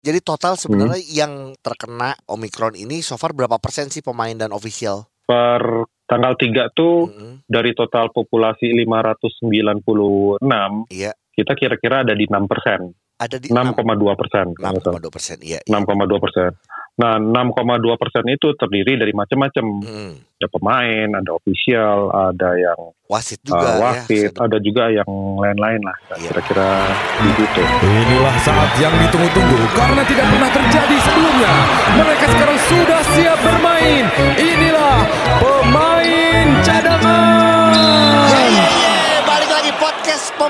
Jadi total sebenarnya yang terkena Omicron ini so far berapa persen sih pemain dan official? Per tanggal 3 tuh Mm-mm. dari total populasi 596, Iya, kita kira-kira ada di 6 persen, ada di 6,2 persen. 6,2 persen. Iya. iya. 6,2 persen. Nah, 6,2 persen itu terdiri dari macam-macam. Mm. Ada pemain, ada official, ada yang Wasit uh, juga wasit, ya. ada juga yang lain-lain lah. Iya. Kira-kira begitu. Inilah saat yang ditunggu-tunggu karena tidak pernah terjadi sebelumnya. Mereka sekarang sudah siap bermain. Inilah pemain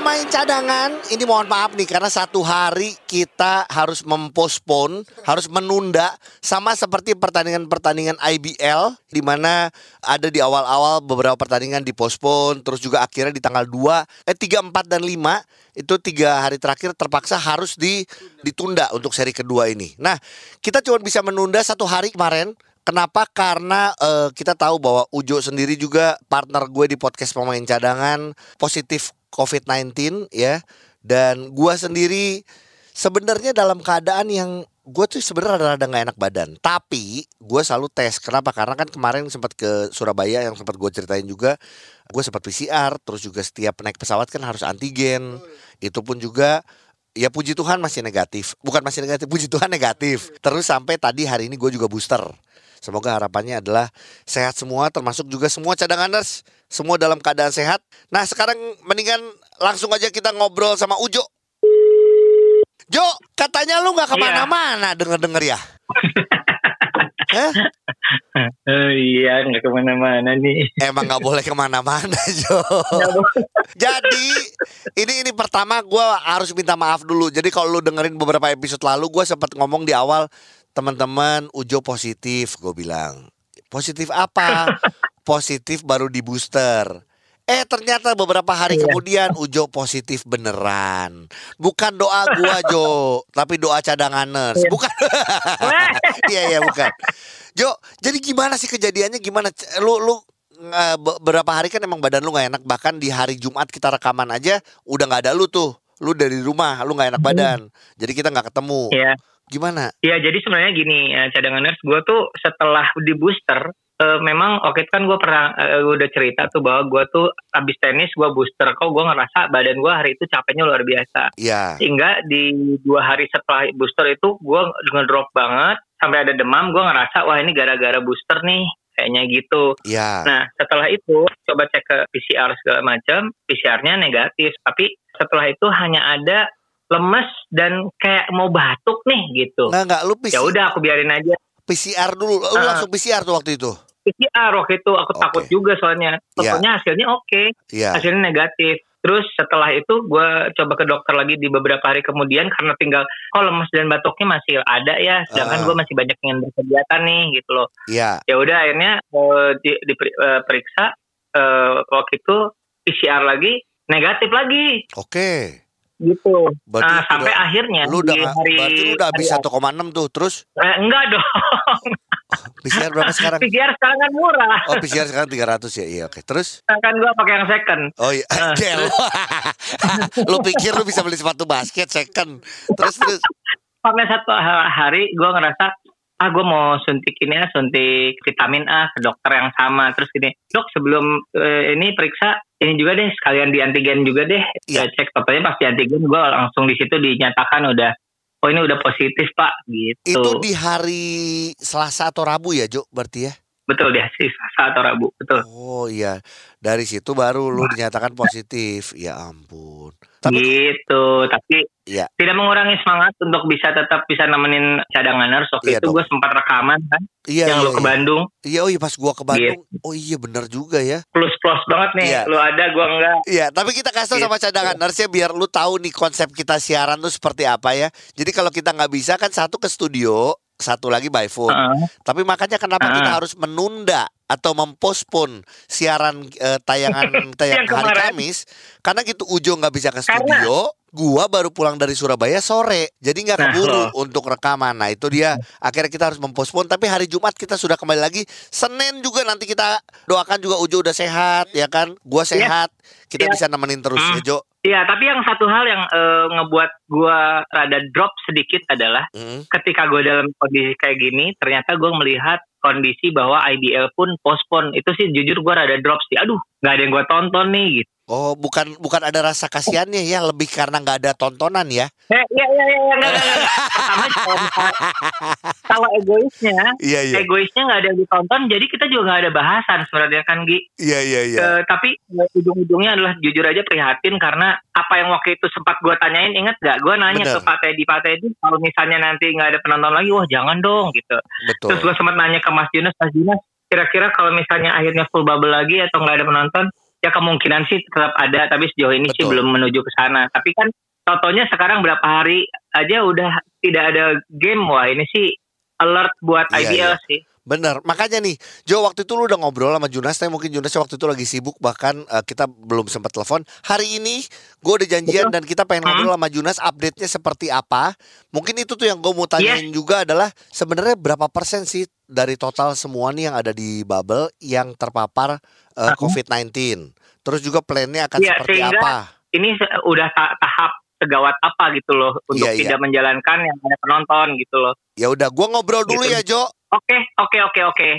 pemain cadangan. Ini mohon maaf nih karena satu hari kita harus mempospon, harus menunda sama seperti pertandingan-pertandingan IBL di mana ada di awal-awal beberapa pertandingan dipospon, terus juga akhirnya di tanggal 2, eh 3, 4 dan 5 itu tiga hari terakhir terpaksa harus di, ditunda untuk seri kedua ini. Nah, kita cuma bisa menunda satu hari kemarin Kenapa? Karena eh, kita tahu bahwa Ujo sendiri juga partner gue di podcast pemain cadangan positif COVID-19 ya. Dan gue sendiri sebenarnya dalam keadaan yang gue tuh sebenarnya rada nggak enak badan. Tapi gue selalu tes. Kenapa? Karena kan kemarin sempat ke Surabaya yang sempat gue ceritain juga. Gue sempat PCR, terus juga setiap naik pesawat kan harus antigen. Itu pun juga Ya puji Tuhan masih negatif Bukan masih negatif, puji Tuhan negatif Terus sampai tadi hari ini gue juga booster Semoga harapannya adalah sehat semua termasuk juga semua cadanganers Semua dalam keadaan sehat Nah sekarang mendingan langsung aja kita ngobrol sama Ujo Jo, katanya lu gak ke mana-mana denger-denger ya Hah? Oh iya, nggak ke mana-mana nih. Emang gak boleh ke mana-mana Jo Jadi ini ini pertama gue harus minta maaf dulu. Jadi kalau lu dengerin beberapa episode lalu gue sempat ngomong di awal teman-teman Ujo positif gue bilang. Positif apa? Positif baru di booster. Eh ternyata beberapa hari Iya. kemudian Ujo positif beneran. Bukan doa gua Jo, tapi doa cadanganers. Iya. Bukan. Iya iya bukan. Jo, jadi gimana sih kejadiannya gimana? Lu lu be- beberapa hari kan emang badan lu nggak enak bahkan di hari Jumat kita rekaman aja udah nggak ada lu tuh. Lu dari rumah, lu nggak enak badan. Jadi kita nggak ketemu. Iya. Gimana? Iya, jadi sebenarnya gini, eh, cadanganers gue tuh setelah di booster, eh, memang oke kan gue pernah eh, udah cerita tuh bahwa gue tuh abis tenis gue booster, kok gue ngerasa badan gue hari itu capeknya luar biasa. Iya. Sehingga di dua hari setelah booster itu gue ngedrop banget, sampai ada demam, gue ngerasa wah ini gara-gara booster nih, kayaknya gitu. Iya. Nah, setelah itu coba cek ke PCR segala macam, PCR-nya negatif. Tapi setelah itu hanya ada lemes dan kayak mau batuk nih gitu. Nggak nggak lu Ya udah aku biarin aja. PCR dulu. Lu Ah. langsung PCR tuh waktu itu. PCR waktu itu aku Oke. takut juga soalnya. Pokoknya hasilnya oke, Iya. hasilnya negatif. Terus setelah itu gue coba ke dokter lagi di beberapa hari kemudian karena tinggal kok lemes dan batuknya masih ada ya, sedangkan Ah. gue masih banyak yang berkegiatan nih gitu loh. Iya. ya udah akhirnya eh, di, diperiksa eh, waktu itu PCR lagi negatif lagi Oke. Gitu. Berarti nah sampai udah- akhirnya Lu udah di hari, berarti lu udah habis hari- 1,6 tuh. Terus eh, enggak dong. PCR berapa sekarang? PCR sekarang kan murah. Oh PCR sekarang 300 ya. Iya oke. Terus Kan gua pakai yang second. Oh iya, gel. lu pikir lu bisa beli sepatu basket second. Terus terus. Sampai satu ha- hari gua ngerasa ah gue mau suntik ini ya suntik vitamin A ke dokter yang sama terus gini dok sebelum eh, ini periksa ini juga deh sekalian di antigen juga deh Iya. Saya cek katanya pas di antigen gue langsung di situ dinyatakan udah oh ini udah positif pak gitu Itu di hari Selasa atau Rabu ya, Jo? Berarti ya? Betul deh sih Selasa atau Rabu betul Oh iya. Dari situ baru lu dinyatakan positif. Ya ampun. Tapi gitu tapi Iya. tidak mengurangi semangat untuk bisa tetap bisa nemenin cadanganers waktu Iya itu gue sempat rekaman kan iya yang iya. lu ke iya. Bandung Iya, oh iya pas gua ke Bandung. Oh iya benar juga ya. plus plus banget nih Iya. lu ada gue enggak Iya, tapi kita kasih tau sama Gitu. cadangan ya biar lu tahu nih konsep kita siaran tuh seperti apa ya. Jadi kalau kita nggak bisa kan satu ke studio, satu lagi by phone. Heeh. Tapi makanya kenapa Ah. kita harus menunda atau mempospon siaran eh, tayangan tayangan Yang hari kemarin. Kamis karena gitu Ujo nggak bisa ke Karena- studio, gua baru pulang dari Surabaya sore, jadi nggak Nah, keburu loh. untuk rekaman. Nah itu dia akhirnya kita harus mempospon. Tapi hari Jumat kita sudah kembali lagi. Senin juga nanti kita doakan juga Ujo udah sehat ya kan, gua Iya. sehat, kita Iya. bisa nemenin terus Hmm. ya Jo. Iya, tapi yang satu hal yang eh, ngebuat gua rada drop sedikit adalah Mm. ketika gue dalam kondisi kayak gini, ternyata gue melihat kondisi bahwa IBL pun postpone. Itu sih jujur gue rada drop sih. Aduh, nggak ada yang gue tonton nih gitu. Oh, bukan bukan ada rasa kasihannya ya, lebih karena nggak ada tontonan ya. Eh, iya, iya, iya, iya, kalau, egoisnya, Iya iya. egoisnya nggak ada yang ditonton, jadi kita juga nggak ada bahasan sebenarnya kan, Gi. Iya iya iya. Eh, tapi eh, ujung-ujungnya adalah jujur aja prihatin karena apa yang waktu itu sempat gue tanyain inget gak? Gue nanya Bener. ke Pak Teddy, Pak Teddy kalau misalnya nanti nggak ada penonton lagi, wah jangan dong gitu. Betul. Terus gue sempat nanya ke Mas Junas, Mas Junas, kira-kira kalau misalnya akhirnya full bubble lagi atau nggak ada penonton, ya kemungkinan sih tetap ada, tapi sejauh ini sih Betul. belum menuju ke sana. Tapi kan totonya sekarang berapa hari aja udah tidak ada game, wah ini sih alert buat Iya, IBL iya. sih. Bener, makanya nih, Jo waktu itu lu udah ngobrol sama Junas, tapi mungkin Junas waktu itu lagi sibuk, bahkan eh, kita belum sempat telepon. Hari ini gue udah janjian dan kita pengen Hmm. ngobrol sama Junas, update-nya seperti apa. Mungkin itu tuh yang gue mau tanyain juga adalah sebenarnya berapa persen sih dari total semua nih yang ada di bubble yang terpapar eh, Hmm. COVID-19. Terus juga plannya akan Iya, seperti apa? Ini udah ta- tahap segawat apa gitu loh untuk Iya, iya. tidak menjalankan yang ada penonton gitu loh. Ya udah, gue ngobrol dulu Gitu. ya Jo. Oke, oke, oke, oke.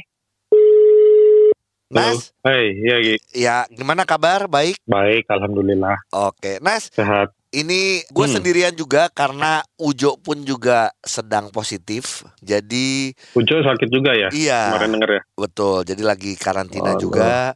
Nas, Hei, iya Gi. ya gimana kabar? Baik. Baik, alhamdulillah Oke, Nas, sehat. Ini gue Hmm. sendirian juga karena Ujo pun juga sedang positif. Jadi Ujo sakit juga ya? iya Kemarin denger ya? betul. Jadi lagi karantina Oh, juga.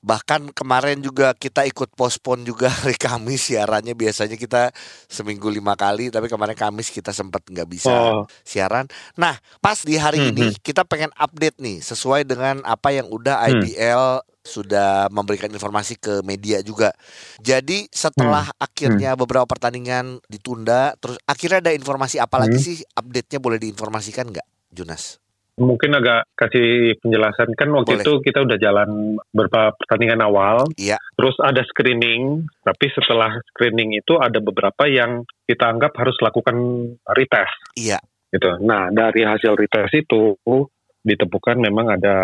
Bahkan kemarin juga kita ikut pospon juga hari Kamis siarannya biasanya kita seminggu lima kali tapi kemarin Kamis kita sempat nggak bisa Oh, siaran. Nah pas di hari Hmm, ini kita pengen update nih sesuai dengan apa yang udah Hmm. IBL sudah memberikan informasi ke media juga. Jadi setelah Hmm. akhirnya beberapa pertandingan ditunda, terus akhirnya ada informasi apa lagi Hmm. sih? Update-nya boleh diinformasikan nggak, Junas? Mungkin agak kasih penjelasan kan waktu Boleh. itu kita udah jalan beberapa pertandingan awal, Iya. terus ada screening, tapi setelah screening itu ada beberapa yang kita anggap harus lakukan retest Iya, gitu. Nah dari hasil retest itu ditemukan memang ada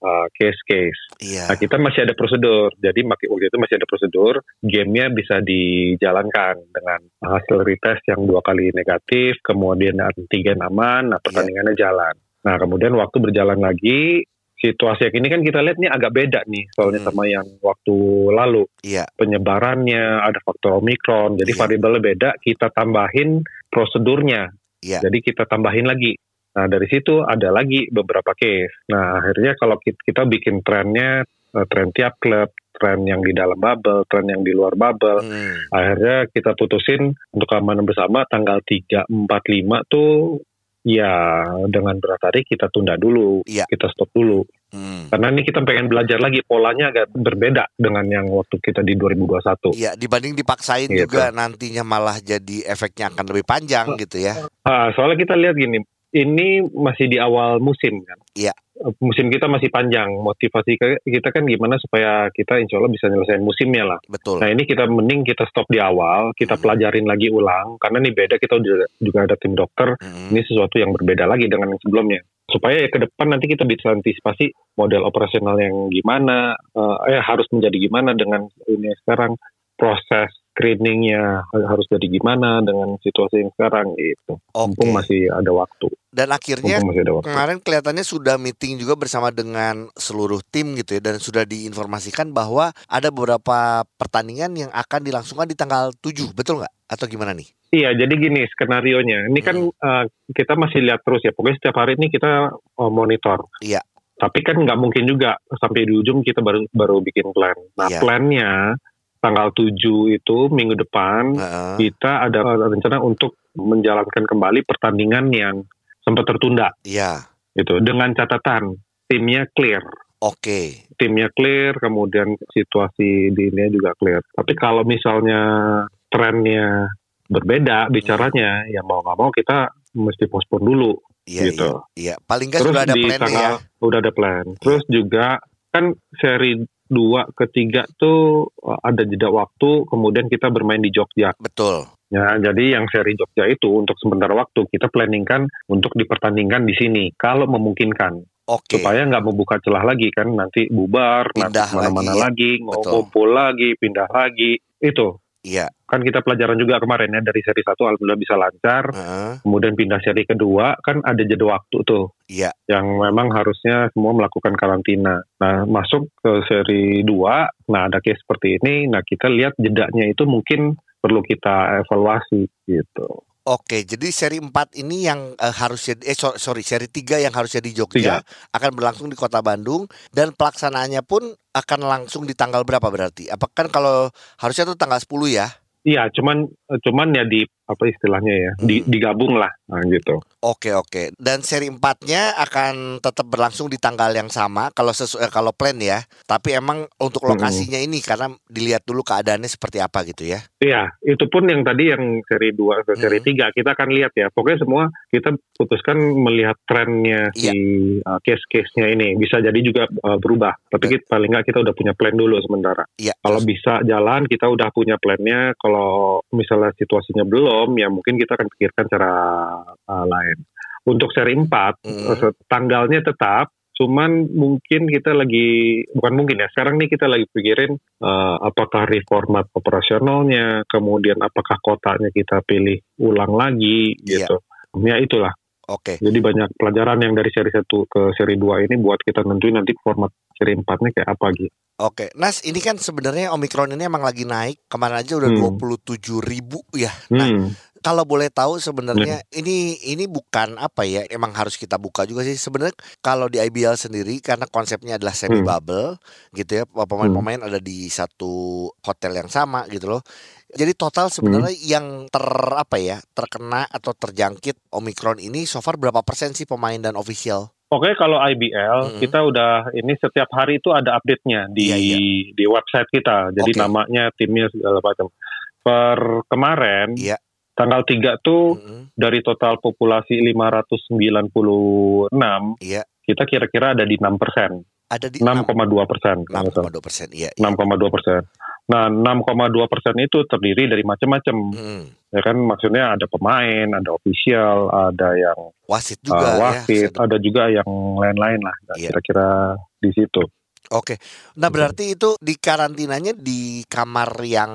uh, case-case. iya, Nah, kita masih ada prosedur. Jadi waktu itu masih ada prosedur, gamenya bisa dijalankan dengan hasil retest yang dua kali negatif, kemudian antigen aman, nah pertandingannya jalan. Nah, kemudian waktu berjalan lagi, situasi yang ini kan kita lihat nih agak beda nih, soalnya Hmm. sama yang waktu lalu. iya, Penyebarannya, ada faktor Omikron, jadi Iya. variabelnya beda, kita tambahin prosedurnya. iya, Jadi kita tambahin lagi. Nah dari situ ada lagi beberapa case. Nah akhirnya kalau ki- kita bikin trennya, eh, tren tiap klub, tren yang di dalam bubble, tren yang di luar bubble, Hmm, akhirnya kita putusin untuk keamanan bersama tanggal 3, 4, 5 tuh ya dengan berat hari kita tunda dulu, Iya. kita stop dulu. hmm. Karena ini kita pengen belajar lagi polanya agak berbeda dengan yang waktu kita di 2021. Iya, dibanding dipaksain Gitu. juga nantinya malah jadi efeknya akan lebih panjang gitu ya. Ah, soalnya kita lihat gini, ini masih di awal musim kan. Iya. Eh, Musim kita masih panjang. Motivasi kita kan gimana supaya kita insya Allah bisa nyelesain musimnya lah. Betul. Nah ini kita mending kita stop di awal, kita Hmm. pelajarin lagi ulang. Karena ini beda kita juga, juga ada tim dokter. Hmm, Ini sesuatu yang berbeda lagi dengan yang sebelumnya. Supaya ya ke depan nanti kita bisa antisipasi model operasional yang gimana, eh eh, harus menjadi gimana dengan ini sekarang proses screeningnya harus jadi gimana dengan situasi yang sekarang gitu. Oke. Mumpung masih ada waktu. Dan akhirnya masih ada waktu. kemarin kelihatannya sudah meeting juga bersama dengan seluruh tim gitu ya dan sudah diinformasikan bahwa ada beberapa pertandingan yang akan dilangsungkan di tanggal 7, betul nggak? Atau gimana nih? Iya, jadi gini skenario nya. Ini kan eh, kita masih lihat terus ya. Pokoknya setiap hari ini kita eh, monitor. Iya. Tapi kan nggak mungkin juga sampai di ujung kita baru baru bikin plan. Nah, Iya. plannya tanggal 7 itu minggu depan Heeh. kita ada rencana untuk menjalankan kembali pertandingan yang sempat tertunda Iya. gitu. Dengan catatan timnya clear. Oke. timnya clear, kemudian situasi di ini juga clear. Tapi kalau misalnya trennya berbeda bicaranya, ya mau nggak mau kita mesti postpone dulu Iya, gitu. iya. Iya, paling nggak sudah ada plannya ya. tanggal udah ada plan. Terus juga kan seri dua ketiga tuh uh, ada jeda waktu, kemudian kita bermain di Jogja. Betul. Ya, jadi yang seri Jogja itu untuk sementara waktu kita planningkan untuk dipertandingkan di sini kalau memungkinkan Oke. supaya nggak membuka celah lagi kan nanti bubar Pindah nanti mana-mana lagi, lagi, ngumpul lagi pindah lagi itu Iya. Kan kita pelajaran juga kemarin ya dari seri 1 alhamdulillah bisa lancar. Heeh. Kemudian pindah seri kedua kan ada jeda waktu tuh. Iya. Yang memang harusnya semua melakukan karantina. Nah, masuk ke seri 2, nah ada case seperti ini, nah kita lihat jedanya itu mungkin perlu kita evaluasi gitu. Oke, jadi seri 4 ini yang eh, harusnya eh so- sorry, seri 3 yang harusnya di Jogja akan berlangsung di Kota Bandung dan pelaksanaannya pun akan langsung di tanggal berapa berarti? Apa kan kalau harusnya tuh tanggal 10 ya? Iya, cuman cuman ya di apa istilahnya ya, Hmm. digabung lah, nah, gitu. Oke, oke. Dan seri 4-nya akan tetap berlangsung di tanggal yang sama kalau sesu- eh, kalau plan ya. Tapi emang untuk lokasinya ini karena dilihat dulu keadaannya seperti apa gitu ya. Iya, itu pun yang tadi yang seri 2 ke seri Hmm. 3 kita akan lihat ya. Pokoknya semua kita putuskan melihat trennya si uh, case-case-nya ini. Bisa jadi juga uh, berubah. Tapi kita, paling nggak kita udah punya plan dulu sementara. Iya. Kalau bisa jalan, kita udah punya plannya. Kalau misalnya situasinya belum, ya mungkin kita akan pikirkan cara uh, lain. Untuk seri 4, Hmm. uh, tanggalnya tetap, cuman mungkin kita lagi, bukan mungkin ya, sekarang nih kita lagi pikirin uh, apakah reformat operasionalnya, kemudian apakah kotanya kita pilih ulang lagi Iya. gitu. Ya itulah. Oke. Jadi banyak pelajaran yang dari seri 1 ke seri 2 ini buat kita nentuin nanti format seri 4-nya kayak apa gitu. Oke, Nas, ini kan sebenarnya Omikron ini emang lagi naik. Kemarin aja udah Hmm. 27 ribu ya. Nah, Hmm. kalau boleh tahu sebenarnya ini ini bukan apa ya? Emang harus kita buka juga sih. Sebenarnya kalau di IBL sendiri karena konsepnya adalah semi bubble gitu ya. Pemain-pemain ada di satu hotel yang sama gitu loh. Jadi total sebenarnya yang ter apa ya terkena atau terjangkit Omikron ini so far berapa persen sih pemain dan official? Oke, kalau IBL Mm-mm. kita udah ini setiap hari itu ada update-nya di Iya, iya. di website kita. Jadi Oke. namanya, timnya segala macam. Per kemarin Iya. tanggal 3 tuh Mm-mm. dari total populasi 596, Iya, kita kira-kira ada di 6 persen, ada di 6,2 persen. 6,2 persen. Iya. iya. 6,2 persen. Nah, 6,2 persen itu terdiri dari macam-macam. Mm. Ya kan, maksudnya ada pemain, ada official, ada yang Wasit uh, juga ya. wasit, ada juga yang lain-lain lah. Iya. Kira-kira di situ. Oke. Nah, berarti itu di karantinanya di kamar yang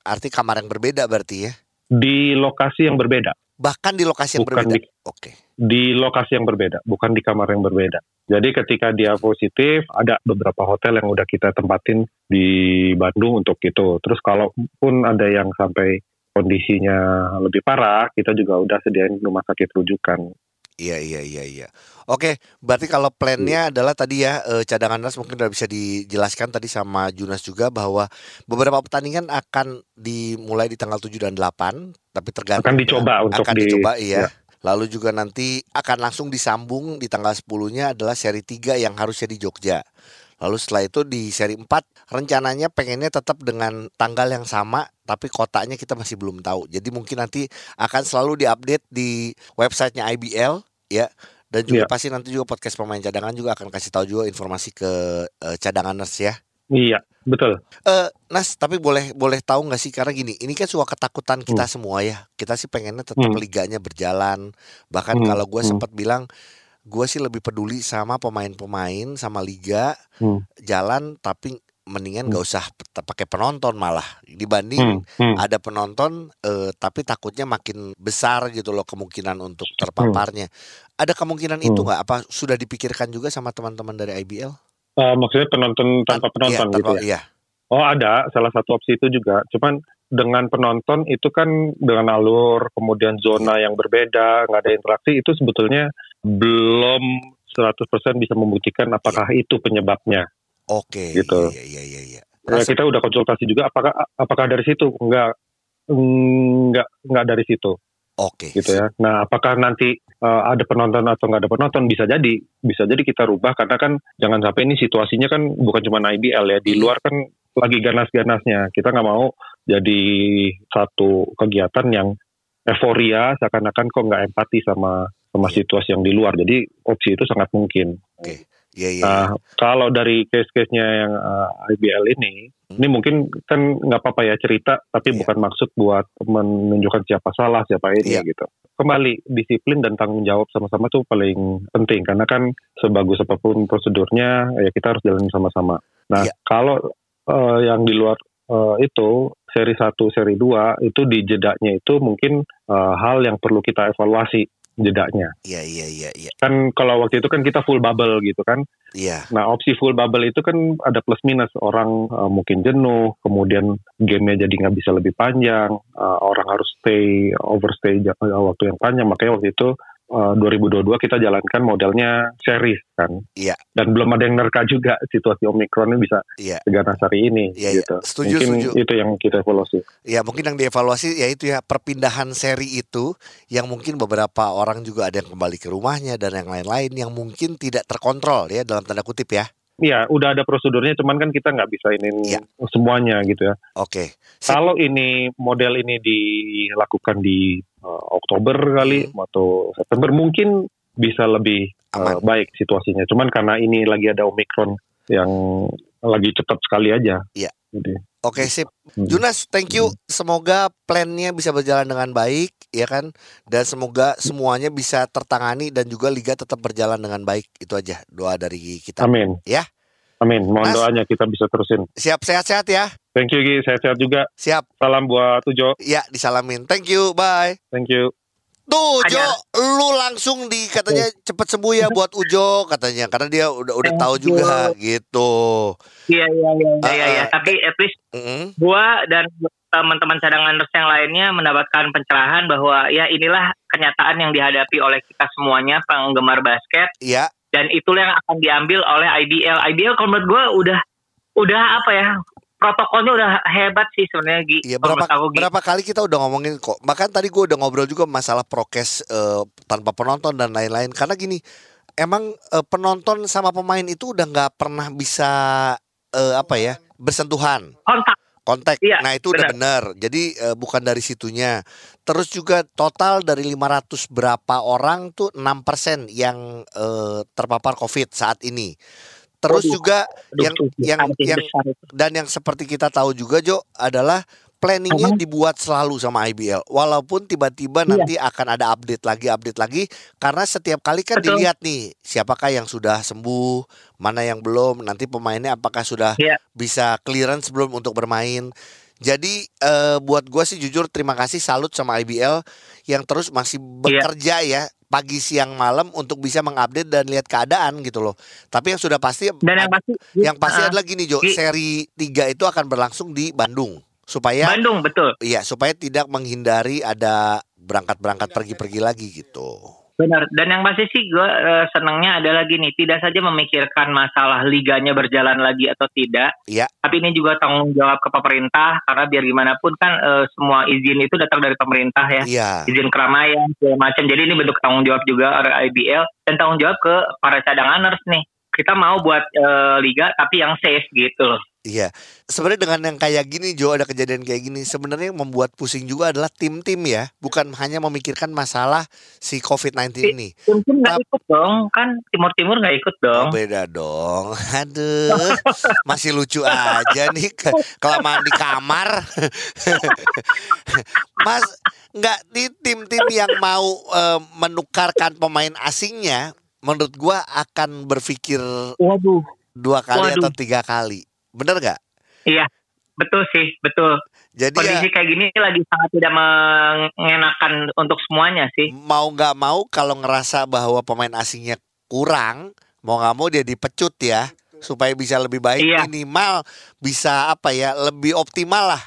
arti kamar yang berbeda berarti ya. Di lokasi yang berbeda, Bahkan di lokasi yang Bukan berbeda. di- Oke. di lokasi yang berbeda, bukan di kamar yang berbeda. Jadi ketika dia positif, ada beberapa hotel yang udah kita tempatin di Bandung untuk itu. Terus kalaupun ada yang sampai kondisinya lebih parah, kita juga udah sediain rumah sakit rujukan. Iya, iya, iya, iya. Oke, berarti kalau plannya adalah tadi ya eh, cadangan nas mungkin udah bisa dijelaskan tadi sama Junas juga bahwa beberapa pertandingan akan dimulai di tanggal 7 dan 8, tapi tergantung Akan dicoba untuk akan di- dicoba iya. ya. Lalu juga nanti akan langsung disambung di tanggal 10-nya adalah seri 3 yang harusnya di Jogja. Lalu setelah itu di seri 4 rencananya pengennya tetap dengan tanggal yang sama tapi kotanya kita masih belum tahu. Jadi mungkin nanti akan selalu diupdate di websitenya IBL ya dan juga Iya. pasti nanti juga podcast pemain cadangan juga akan kasih tahu juga informasi ke eh, cadanganers ya. Iya, betul. Eh, Nas, tapi boleh boleh tahu nggak sih karena gini, ini kan suka ketakutan Hmm. kita semua ya. Kita sih pengennya tetap Hmm. liganya berjalan. Bahkan Hmm, kalau gue hmm. sempat bilang, gue sih lebih peduli sama pemain-pemain, sama liga Hmm. jalan, tapi mendingan Hmm. nggak usah pakai penonton malah dibanding Hmm, hmm. ada penonton, eh, tapi takutnya makin besar gitu loh kemungkinan untuk terpaparnya. Ada kemungkinan itu Hmm. nggak? Apa sudah dipikirkan juga sama teman-teman dari IBL? Eh, maksudnya penonton tanpa Tan- penonton iya, gitu tanpa- ya? Iya. Oh ada, salah satu opsi itu juga. Cuman dengan penonton itu kan dengan alur, kemudian zona yang berbeda, nggak ada interaksi, itu sebetulnya belum 100% bisa membuktikan apakah itu penyebabnya. Oke. Gitu. Iya, iya, iya, iya. Ya, Rasa- kita udah konsultasi juga apakah apakah dari situ? Enggak, enggak, enggak dari situ Oke. gitu ya. Nah, apakah nanti eh, ada penonton atau nggak ada penonton bisa jadi, bisa jadi kita rubah karena kan jangan sampai ini situasinya kan bukan cuma IBL ya, di luar kan lagi ganas-ganasnya. Kita nggak mau jadi satu kegiatan yang euforia seakan-akan kok nggak empati sama sama Iya. situasi yang di luar. Jadi opsi itu sangat mungkin. Iya, iya. Nah, kalau dari case-case-nya yang uh, IBL ini, Hmm. ini mungkin kan nggak apa-apa ya cerita, tapi Iya. bukan maksud buat menunjukkan siapa salah, siapa ini Iya. gitu. Kembali disiplin dan tanggung jawab sama-sama tuh paling penting karena kan sebagus apa pun prosedurnya ya kita harus jalan sama-sama. Nah, Iya. kalau uh, yang di luar uh, itu seri 1, seri 2 itu di jedanya itu mungkin uh, hal yang perlu kita evaluasi jedanya. Iya iya iya iya. Kan kalau waktu itu kan kita full bubble gitu kan. Iya. Nah opsi full bubble itu kan ada plus minus orang uh, mungkin jenuh, kemudian gamenya jadi nggak bisa lebih panjang, uh, orang harus stay overstay uh, waktu yang panjang, makanya waktu itu uh, 2022 kita jalankan modelnya series kan. Iya. Dan belum ada yang nerka juga situasi omikron ini bisa Iya. seganas hari ini Iya, iya. gitu. Setuju, mungkin setuju. itu yang kita evaluasi. Ya mungkin yang dievaluasi ya itu ya perpindahan seri itu yang mungkin beberapa orang juga ada yang kembali ke rumahnya dan yang lain-lain yang mungkin tidak terkontrol ya dalam tanda kutip ya. Iya, udah ada prosedurnya, cuman kan kita nggak bisa ini Iya. semuanya gitu ya. Oke. Sip. Kalau ini model ini dilakukan di uh, Oktober kali atau September mungkin bisa lebih Aman. uh, baik situasinya. Cuman karena ini lagi ada Omicron yang lagi cepat sekali aja. Iya. Jadi, Oke sip. hmm. Junas, thank you. Semoga plannya bisa berjalan dengan baik, ya kan? Dan semoga semuanya bisa tertangani dan juga liga tetap berjalan dengan baik. Itu aja doa dari kita. Amin. Ya. Amin. Mohon Mas. doanya kita bisa terusin. Siap sehat-sehat ya. Thank you Gi, sehat-sehat juga. Siap. Salam buat Ujo. Ya, disalamin. Thank you. Bye. Thank you. Tuh, Jo, lu langsung di katanya cepet sembuh ya buat Ujo katanya karena dia udah udah tahu juga gitu. Iya iya iya iya iya. Ah, iya. ah. Tapi at least Mm-mm. gua dan teman-teman cadangan nurse yang lainnya mendapatkan pencerahan bahwa ya inilah kenyataan yang dihadapi oleh kita semuanya penggemar basket Iya, dan itulah yang akan diambil oleh IBL. IBL kalau menurut gua udah udah apa ya protokolnya udah hebat sih sebenarnya Gi. iya berapa aku, Gi. berapa kali kita udah ngomongin kok. Bahkan tadi gue udah ngobrol juga masalah prokes eh, tanpa penonton dan lain-lain karena gini, emang eh, penonton sama pemain itu udah nggak pernah bisa eh, apa ya bersentuhan. kontak kontak. Iya, nah itu udah benar. Jadi eh, bukan dari situnya. Terus juga total dari 500 berapa orang tuh 6% yang eh, terpapar COVID saat ini. Terus Waduh. juga Aduh, yang itu yang sangat yang itu. dan yang seperti kita tahu juga Jo adalah planningnya dibuat selalu sama IBL. Walaupun tiba-tiba Iya. nanti akan ada update lagi, update lagi karena setiap kali kan Betul. dilihat nih siapakah yang sudah sembuh, mana yang belum, nanti pemainnya apakah sudah Iya. bisa clearance sebelum untuk bermain. Jadi eh, buat gua sih jujur terima kasih salut sama IBL yang terus masih Iya. bekerja ya pagi siang malam untuk bisa mengupdate dan lihat keadaan gitu loh. Tapi yang sudah pasti Dan yang pasti yang pasti Ah, adalah gini Jo, seri 3 itu akan berlangsung di Bandung supaya Bandung betul. iya supaya tidak menghindari ada berangkat-berangkat pergi-pergi lagi gitu. Benar. Dan yang pasti sih gue eh, senangnya adalah gini, tidak saja memikirkan masalah liganya berjalan lagi atau tidak, Iya. tapi ini juga tanggung jawab ke pemerintah karena biar gimana pun kan eh, semua izin itu datang dari pemerintah ya. Iya. izin keramaian segala macam. Jadi ini bentuk tanggung jawab juga oleh IBL dan tanggung jawab ke para cadanganers nih. Kita mau buat eh, liga tapi yang safe gitu loh. Iya. Sebenarnya dengan yang kayak gini Jo ada kejadian kayak gini sebenarnya yang membuat pusing juga adalah tim-tim ya, bukan hanya memikirkan masalah si COVID-19 ini. Mungkin nggak Tap- ikut dong, kan Timur Timur nggak ikut dong. Oh, beda dong. Aduh, masih lucu aja nih ke kelamaan di kamar. Mas, nggak di tim-tim yang mau eh, menukarkan pemain asingnya, menurut gua akan berpikir Waduh. dua kali Waduh. atau tiga kali. Bener nggak? Iya, betul sih, betul. Jadi ya, Kondisi kayak gini lagi sangat tidak mengenakan untuk semuanya sih. mau nggak mau kalau ngerasa bahwa pemain asingnya kurang, mau nggak mau dia dipecut ya supaya bisa lebih baik Iya. minimal bisa apa ya lebih optimal lah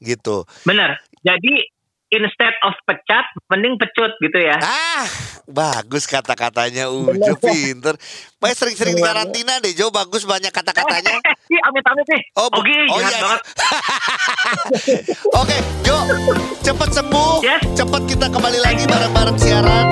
gitu. Bener. Jadi instead of pecat, mending pecut gitu ya. Ah, bagus kata-katanya Ujo pinter. Baik sering-sering Iya. karantina deh Jo, bagus banyak kata-katanya. Ih, amit-amit nih. Oh, Oke, oh, iya. banget. Oke, Jo, cepet sembuh, Yes. cepet kita kembali lagi bareng-bareng siaran.